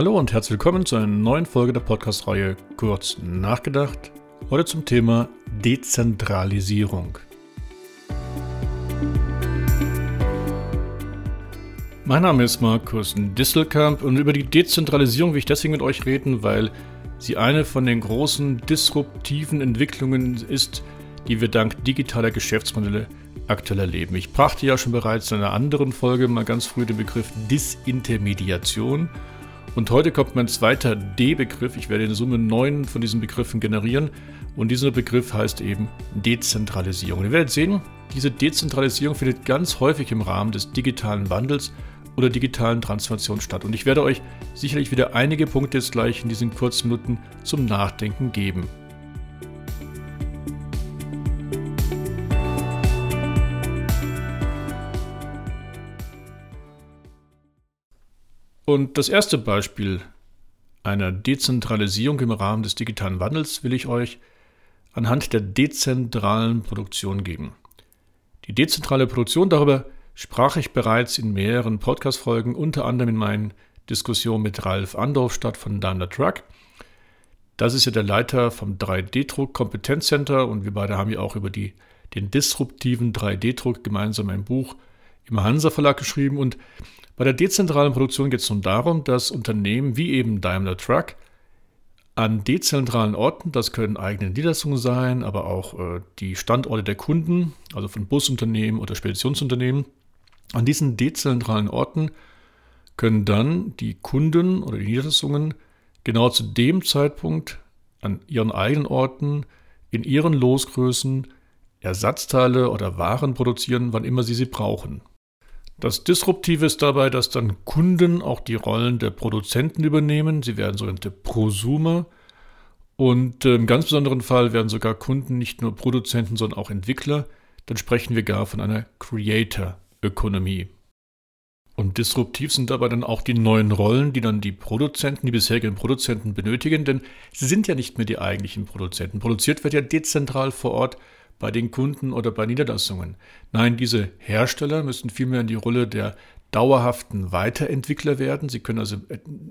Hallo und herzlich willkommen zu einer neuen Folge der Podcast-Reihe Kurz nachgedacht. Heute zum Thema Dezentralisierung. Mein Name ist Markus Disselkamp und über die Dezentralisierung will ich deswegen mit euch reden, weil sie eine von den großen disruptiven Entwicklungen ist, die wir dank digitaler Geschäftsmodelle aktuell erleben. Ich brachte ja schon bereits in einer anderen Folge mal ganz früh den Begriff Disintermediation und heute kommt mein zweiter D-Begriff. Ich werde in Summe neun von diesen Begriffen generieren. Und dieser Begriff heißt eben Dezentralisierung. ihr werdet sehen, diese Dezentralisierung findet ganz häufig im Rahmen des digitalen Wandels oder digitalen Transformation statt. Und ich werde euch sicherlich wieder einige Punkte jetzt gleich in diesen kurzen Minuten zum Nachdenken geben. Und das erste Beispiel einer Dezentralisierung im Rahmen des digitalen Wandels will ich euch anhand der dezentralen Produktion geben. Die dezentrale Produktion, darüber sprach ich bereits in mehreren Podcast-Folgen, unter anderem in meinen Diskussionen mit Ralf Andorfstadt von Daimler Truck. Das ist ja der Leiter vom 3D-Druck Kompetenzcenter und wir beide haben ja auch über die, den disruptiven 3D-Druck gemeinsam ein Buch im Hansa Verlag geschrieben und bei der dezentralen Produktion geht es nun darum, dass Unternehmen wie eben Daimler Truck an dezentralen Orten, das können eigene Niederlassungen sein, aber auch äh, die Standorte der Kunden, also von Busunternehmen oder Speditionsunternehmen, an diesen dezentralen Orten können dann die Kunden oder die Niederlassungen genau zu dem Zeitpunkt an ihren eigenen Orten in ihren Losgrößen Ersatzteile oder Waren produzieren, wann immer sie sie brauchen. Das Disruptive ist dabei, dass dann Kunden auch die Rollen der Produzenten übernehmen. Sie werden sogenannte Prosumer. Und äh, im ganz besonderen Fall werden sogar Kunden nicht nur Produzenten, sondern auch Entwickler. Dann sprechen wir gar von einer Creator-Ökonomie. Und disruptiv sind dabei dann auch die neuen Rollen, die dann die Produzenten, die bisherigen Produzenten benötigen, denn sie sind ja nicht mehr die eigentlichen Produzenten. Produziert wird ja dezentral vor Ort bei den Kunden oder bei Niederlassungen. Nein, diese Hersteller müssen vielmehr in die Rolle der dauerhaften Weiterentwickler werden. Sie können also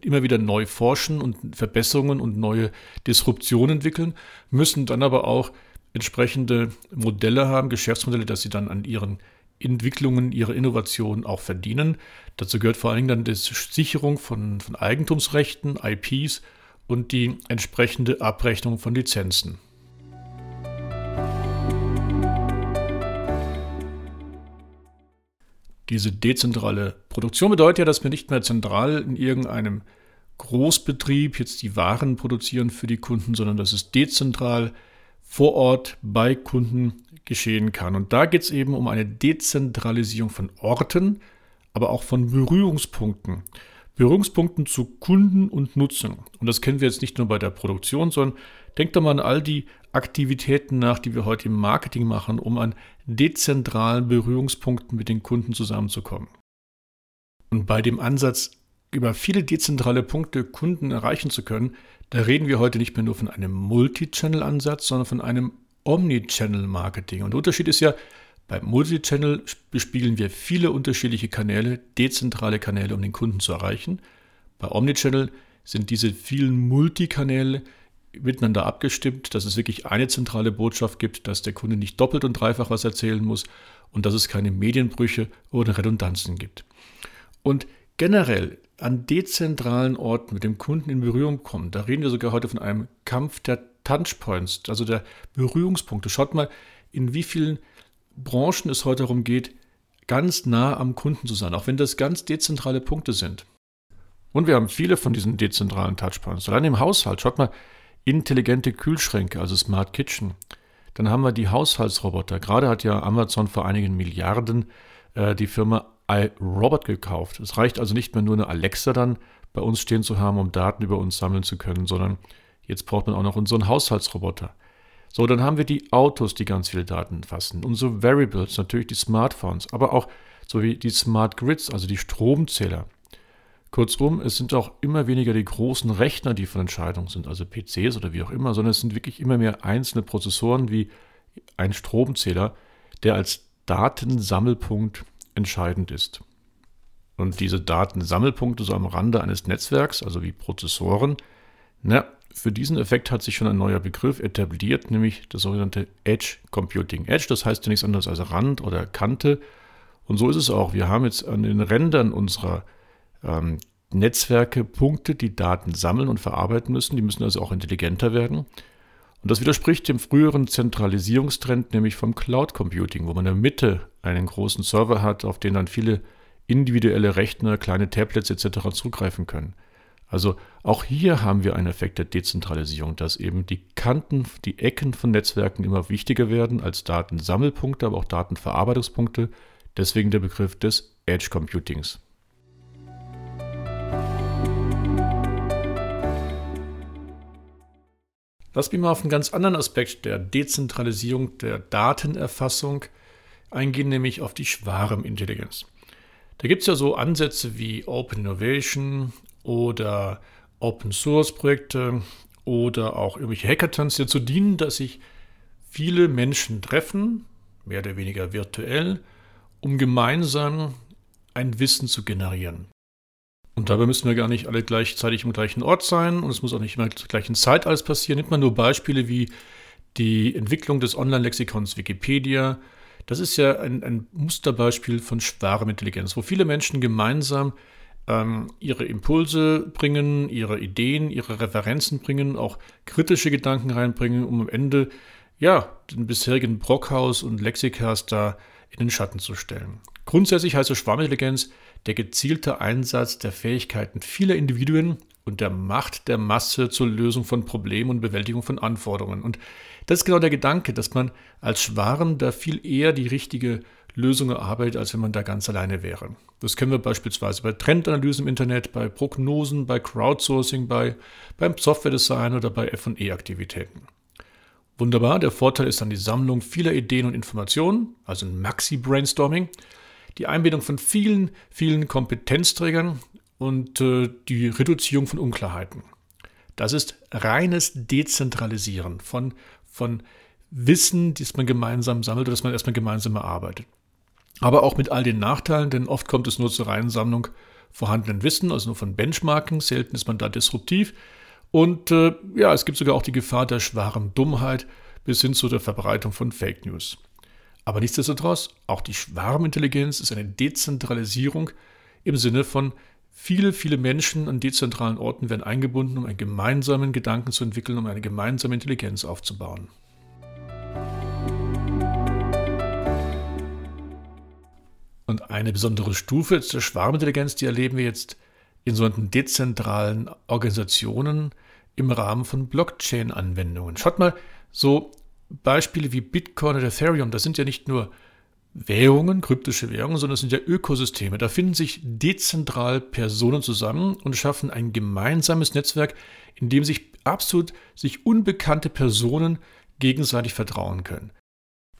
immer wieder neu forschen und Verbesserungen und neue Disruptionen entwickeln, müssen dann aber auch entsprechende Modelle haben, Geschäftsmodelle, dass sie dann an ihren Entwicklungen, ihre Innovationen auch verdienen. Dazu gehört vor allen Dingen dann die Sicherung von, von Eigentumsrechten, IPs und die entsprechende Abrechnung von Lizenzen. Diese dezentrale Produktion bedeutet ja, dass wir nicht mehr zentral in irgendeinem Großbetrieb jetzt die Waren produzieren für die Kunden, sondern dass es dezentral vor Ort bei Kunden geschehen kann. Und da geht es eben um eine Dezentralisierung von Orten, aber auch von Berührungspunkten. Berührungspunkten zu Kunden und Nutzern. Und das kennen wir jetzt nicht nur bei der Produktion, sondern denkt doch mal an all die Aktivitäten nach, die wir heute im Marketing machen, um an dezentralen Berührungspunkten mit den Kunden zusammenzukommen. Und bei dem Ansatz, über viele dezentrale Punkte Kunden erreichen zu können, da reden wir heute nicht mehr nur von einem Multi-Channel-Ansatz, sondern von einem Omni-Channel-Marketing. Und der Unterschied ist ja, beim Multichannel bespielen wir viele unterschiedliche Kanäle, dezentrale Kanäle, um den Kunden zu erreichen. Bei Omnichannel sind diese vielen Multikanäle miteinander abgestimmt, dass es wirklich eine zentrale Botschaft gibt, dass der Kunde nicht doppelt und dreifach was erzählen muss und dass es keine Medienbrüche oder Redundanzen gibt. Und generell an dezentralen Orten mit dem Kunden in Berührung kommen, da reden wir sogar heute von einem Kampf der Touchpoints, also der Berührungspunkte. Schaut mal, in wie vielen Branchen es heute darum geht, ganz nah am Kunden zu sein, auch wenn das ganz dezentrale Punkte sind. Und wir haben viele von diesen dezentralen Touchpoints. Allein im Haushalt, schaut mal, intelligente Kühlschränke, also Smart Kitchen. Dann haben wir die Haushaltsroboter. Gerade hat ja Amazon vor einigen Milliarden äh, die Firma iRobot gekauft. Es reicht also nicht mehr nur eine Alexa dann bei uns stehen zu haben, um Daten über uns sammeln zu können, sondern jetzt braucht man auch noch unseren Haushaltsroboter. So, dann haben wir die Autos, die ganz viele Daten fassen. Unsere Variables, natürlich die Smartphones, aber auch so wie die Smart Grids, also die Stromzähler. Kurzum, es sind auch immer weniger die großen Rechner, die von Entscheidung sind, also PCs oder wie auch immer, sondern es sind wirklich immer mehr einzelne Prozessoren wie ein Stromzähler, der als Datensammelpunkt entscheidend ist. Und diese Datensammelpunkte so am Rande eines Netzwerks, also wie Prozessoren, na, für diesen Effekt hat sich schon ein neuer Begriff etabliert, nämlich das sogenannte Edge Computing. Edge, das heißt ja nichts anderes als Rand oder Kante. Und so ist es auch. Wir haben jetzt an den Rändern unserer ähm, Netzwerke Punkte, die Daten sammeln und verarbeiten müssen. Die müssen also auch intelligenter werden. Und das widerspricht dem früheren Zentralisierungstrend, nämlich vom Cloud Computing, wo man in der Mitte einen großen Server hat, auf den dann viele individuelle Rechner, kleine Tablets etc. zugreifen können. Also auch hier haben wir einen Effekt der Dezentralisierung, dass eben die Kanten, die Ecken von Netzwerken immer wichtiger werden als Datensammelpunkte, aber auch Datenverarbeitungspunkte. Deswegen der Begriff des Edge Computings. Lass mich mal auf einen ganz anderen Aspekt der Dezentralisierung der Datenerfassung eingehen, nämlich auf die Schwarmintelligenz. Da gibt es ja so Ansätze wie Open Innovation oder Open Source Projekte oder auch irgendwelche Hackathons, dazu dienen, dass sich viele Menschen treffen, mehr oder weniger virtuell, um gemeinsam ein Wissen zu generieren. Und dabei müssen wir gar nicht alle gleichzeitig im gleichen Ort sein und es muss auch nicht immer zur gleichen Zeit alles passieren. Nimmt man nur Beispiele wie die Entwicklung des Online-Lexikons Wikipedia. Das ist ja ein, ein Musterbeispiel von Schwarmintelligenz, wo viele Menschen gemeinsam ähm, ihre Impulse bringen, ihre Ideen, ihre Referenzen bringen, auch kritische Gedanken reinbringen, um am Ende ja den bisherigen Brockhaus und Lexikas da in den Schatten zu stellen. Grundsätzlich heißt es Schwarmintelligenz, der gezielte Einsatz der Fähigkeiten vieler Individuen und der Macht der Masse zur Lösung von Problemen und Bewältigung von Anforderungen. Und das ist genau der Gedanke, dass man als Schwarm da viel eher die richtige Lösung erarbeitet, als wenn man da ganz alleine wäre. Das kennen wir beispielsweise bei Trendanalysen im Internet, bei Prognosen, bei Crowdsourcing, bei, beim Software-Design oder bei FE-Aktivitäten. Wunderbar, der Vorteil ist dann die Sammlung vieler Ideen und Informationen, also ein Maxi-Brainstorming die Einbindung von vielen, vielen Kompetenzträgern und äh, die Reduzierung von Unklarheiten. Das ist reines Dezentralisieren von, von Wissen, das man gemeinsam sammelt oder das man erstmal gemeinsam erarbeitet. Aber auch mit all den Nachteilen, denn oft kommt es nur zur reinen Sammlung vorhandenen Wissen, also nur von Benchmarking. Selten ist man da disruptiv. Und äh, ja, es gibt sogar auch die Gefahr der schwaren Dummheit bis hin zu der Verbreitung von Fake News. Aber nichtsdestotrotz, auch die Schwarmintelligenz ist eine Dezentralisierung im Sinne von viele, viele Menschen an dezentralen Orten werden eingebunden, um einen gemeinsamen Gedanken zu entwickeln, um eine gemeinsame Intelligenz aufzubauen. Und eine besondere Stufe der Schwarmintelligenz, die erleben wir jetzt in sogenannten dezentralen Organisationen im Rahmen von Blockchain-Anwendungen. Schaut mal, so Beispiele wie Bitcoin oder Ethereum, das sind ja nicht nur Währungen, kryptische Währungen, sondern das sind ja Ökosysteme. Da finden sich dezentral Personen zusammen und schaffen ein gemeinsames Netzwerk, in dem sich absolut sich unbekannte Personen gegenseitig vertrauen können.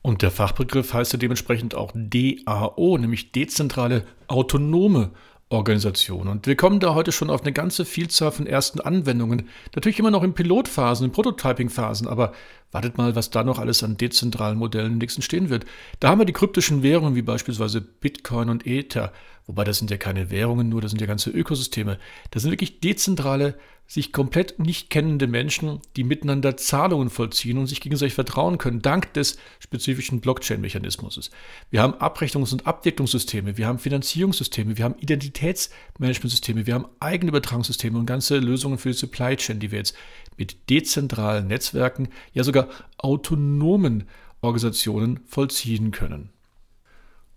Und der Fachbegriff heißt ja dementsprechend auch DAO, nämlich dezentrale autonome Organisation. Und wir kommen da heute schon auf eine ganze Vielzahl von ersten Anwendungen. Natürlich immer noch in Pilotphasen, in Prototyping-Phasen, aber wartet mal, was da noch alles an dezentralen Modellen im nächsten stehen wird. Da haben wir die kryptischen Währungen wie beispielsweise Bitcoin und Ether, wobei das sind ja keine Währungen nur, das sind ja ganze Ökosysteme. Das sind wirklich dezentrale sich komplett nicht kennende Menschen, die miteinander Zahlungen vollziehen und sich gegenseitig vertrauen können, dank des spezifischen Blockchain-Mechanismus. Wir haben Abrechnungs- und Abdeckungssysteme, wir haben Finanzierungssysteme, wir haben Identitätsmanagementsysteme, wir haben eigene Übertragungssysteme und ganze Lösungen für die Supply Chain, die wir jetzt mit dezentralen Netzwerken, ja sogar autonomen Organisationen vollziehen können.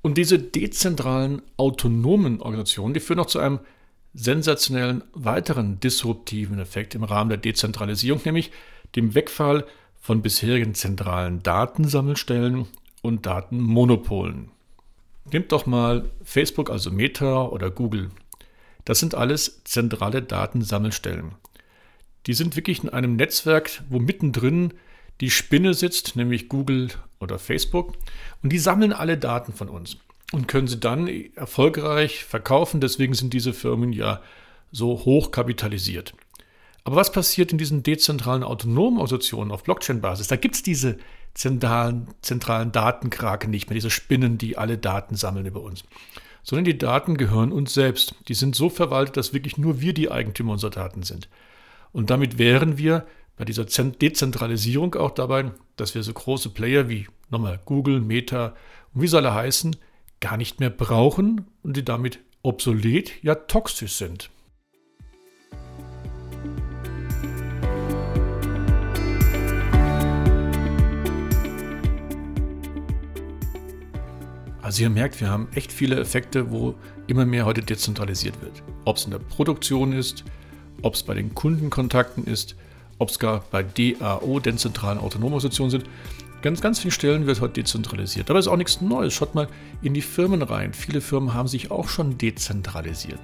Und diese dezentralen, autonomen Organisationen, die führen auch zu einem sensationellen weiteren disruptiven Effekt im Rahmen der Dezentralisierung, nämlich dem Wegfall von bisherigen zentralen Datensammelstellen und Datenmonopolen. Nehmt doch mal Facebook, also Meta oder Google. Das sind alles zentrale Datensammelstellen. Die sind wirklich in einem Netzwerk, wo mittendrin die Spinne sitzt, nämlich Google oder Facebook, und die sammeln alle Daten von uns und können sie dann erfolgreich verkaufen. Deswegen sind diese Firmen ja so hoch kapitalisiert. Aber was passiert in diesen dezentralen autonomen Organisationen auf Blockchain-Basis? Da gibt es diese zentralen, zentralen Datenkraken nicht mehr, diese Spinnen, die alle Daten sammeln über uns. sondern die Daten gehören uns selbst. Die sind so verwaltet, dass wirklich nur wir die Eigentümer unserer Daten sind. Und damit wären wir bei dieser Dezentralisierung auch dabei, dass wir so große Player wie nochmal Google, Meta und wie soll er heißen, gar nicht mehr brauchen und die damit obsolet, ja toxisch sind. Also ihr merkt, wir haben echt viele Effekte, wo immer mehr heute dezentralisiert wird. Ob es in der Produktion ist, ob es bei den Kundenkontakten ist, ob es gar bei DAO, den zentralen Autonomorganisationen sind. Ganz, ganz vielen Stellen wird heute dezentralisiert. Aber es ist auch nichts Neues. Schaut mal in die Firmen rein. Viele Firmen haben sich auch schon dezentralisiert.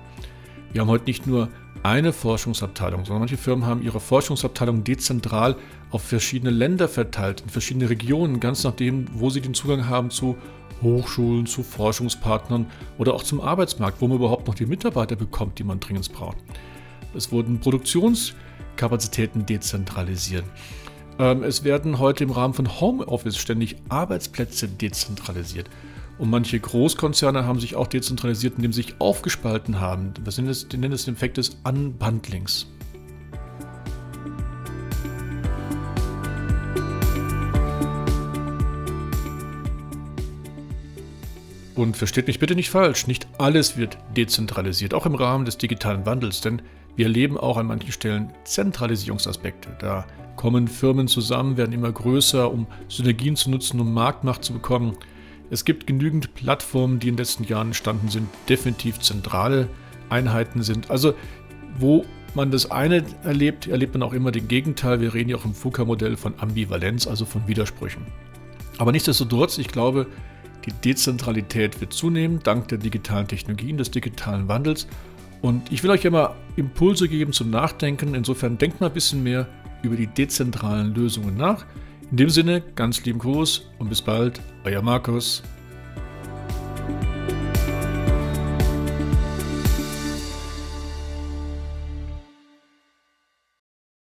Wir haben heute nicht nur eine Forschungsabteilung, sondern manche Firmen haben ihre Forschungsabteilung dezentral auf verschiedene Länder verteilt, in verschiedene Regionen, ganz nachdem, wo sie den Zugang haben zu Hochschulen, zu Forschungspartnern oder auch zum Arbeitsmarkt, wo man überhaupt noch die Mitarbeiter bekommt, die man dringend braucht. Es wurden Produktionskapazitäten dezentralisiert. Ähm, es werden heute im Rahmen von Homeoffice ständig Arbeitsplätze dezentralisiert. Und manche Großkonzerne haben sich auch dezentralisiert, indem sie sich aufgespalten haben. Was nennen das, die nennen das den Effekt des Unbundlings. Und versteht mich bitte nicht falsch, nicht alles wird dezentralisiert, auch im Rahmen des digitalen Wandels, denn wir erleben auch an manchen Stellen Zentralisierungsaspekte. Da kommen Firmen zusammen, werden immer größer, um Synergien zu nutzen, um Marktmacht zu bekommen. Es gibt genügend Plattformen, die in den letzten Jahren entstanden sind, definitiv zentrale Einheiten sind. Also wo man das eine erlebt, erlebt man auch immer den Gegenteil. Wir reden ja auch im FUKA-Modell von Ambivalenz, also von Widersprüchen. Aber nichtsdestotrotz, ich glaube, die Dezentralität wird zunehmen, dank der digitalen Technologien, des digitalen Wandels. Und ich will euch ja mal Impulse geben zum Nachdenken. Insofern denkt mal ein bisschen mehr über die dezentralen Lösungen nach. In dem Sinne, ganz lieben Gruß und bis bald, euer Markus.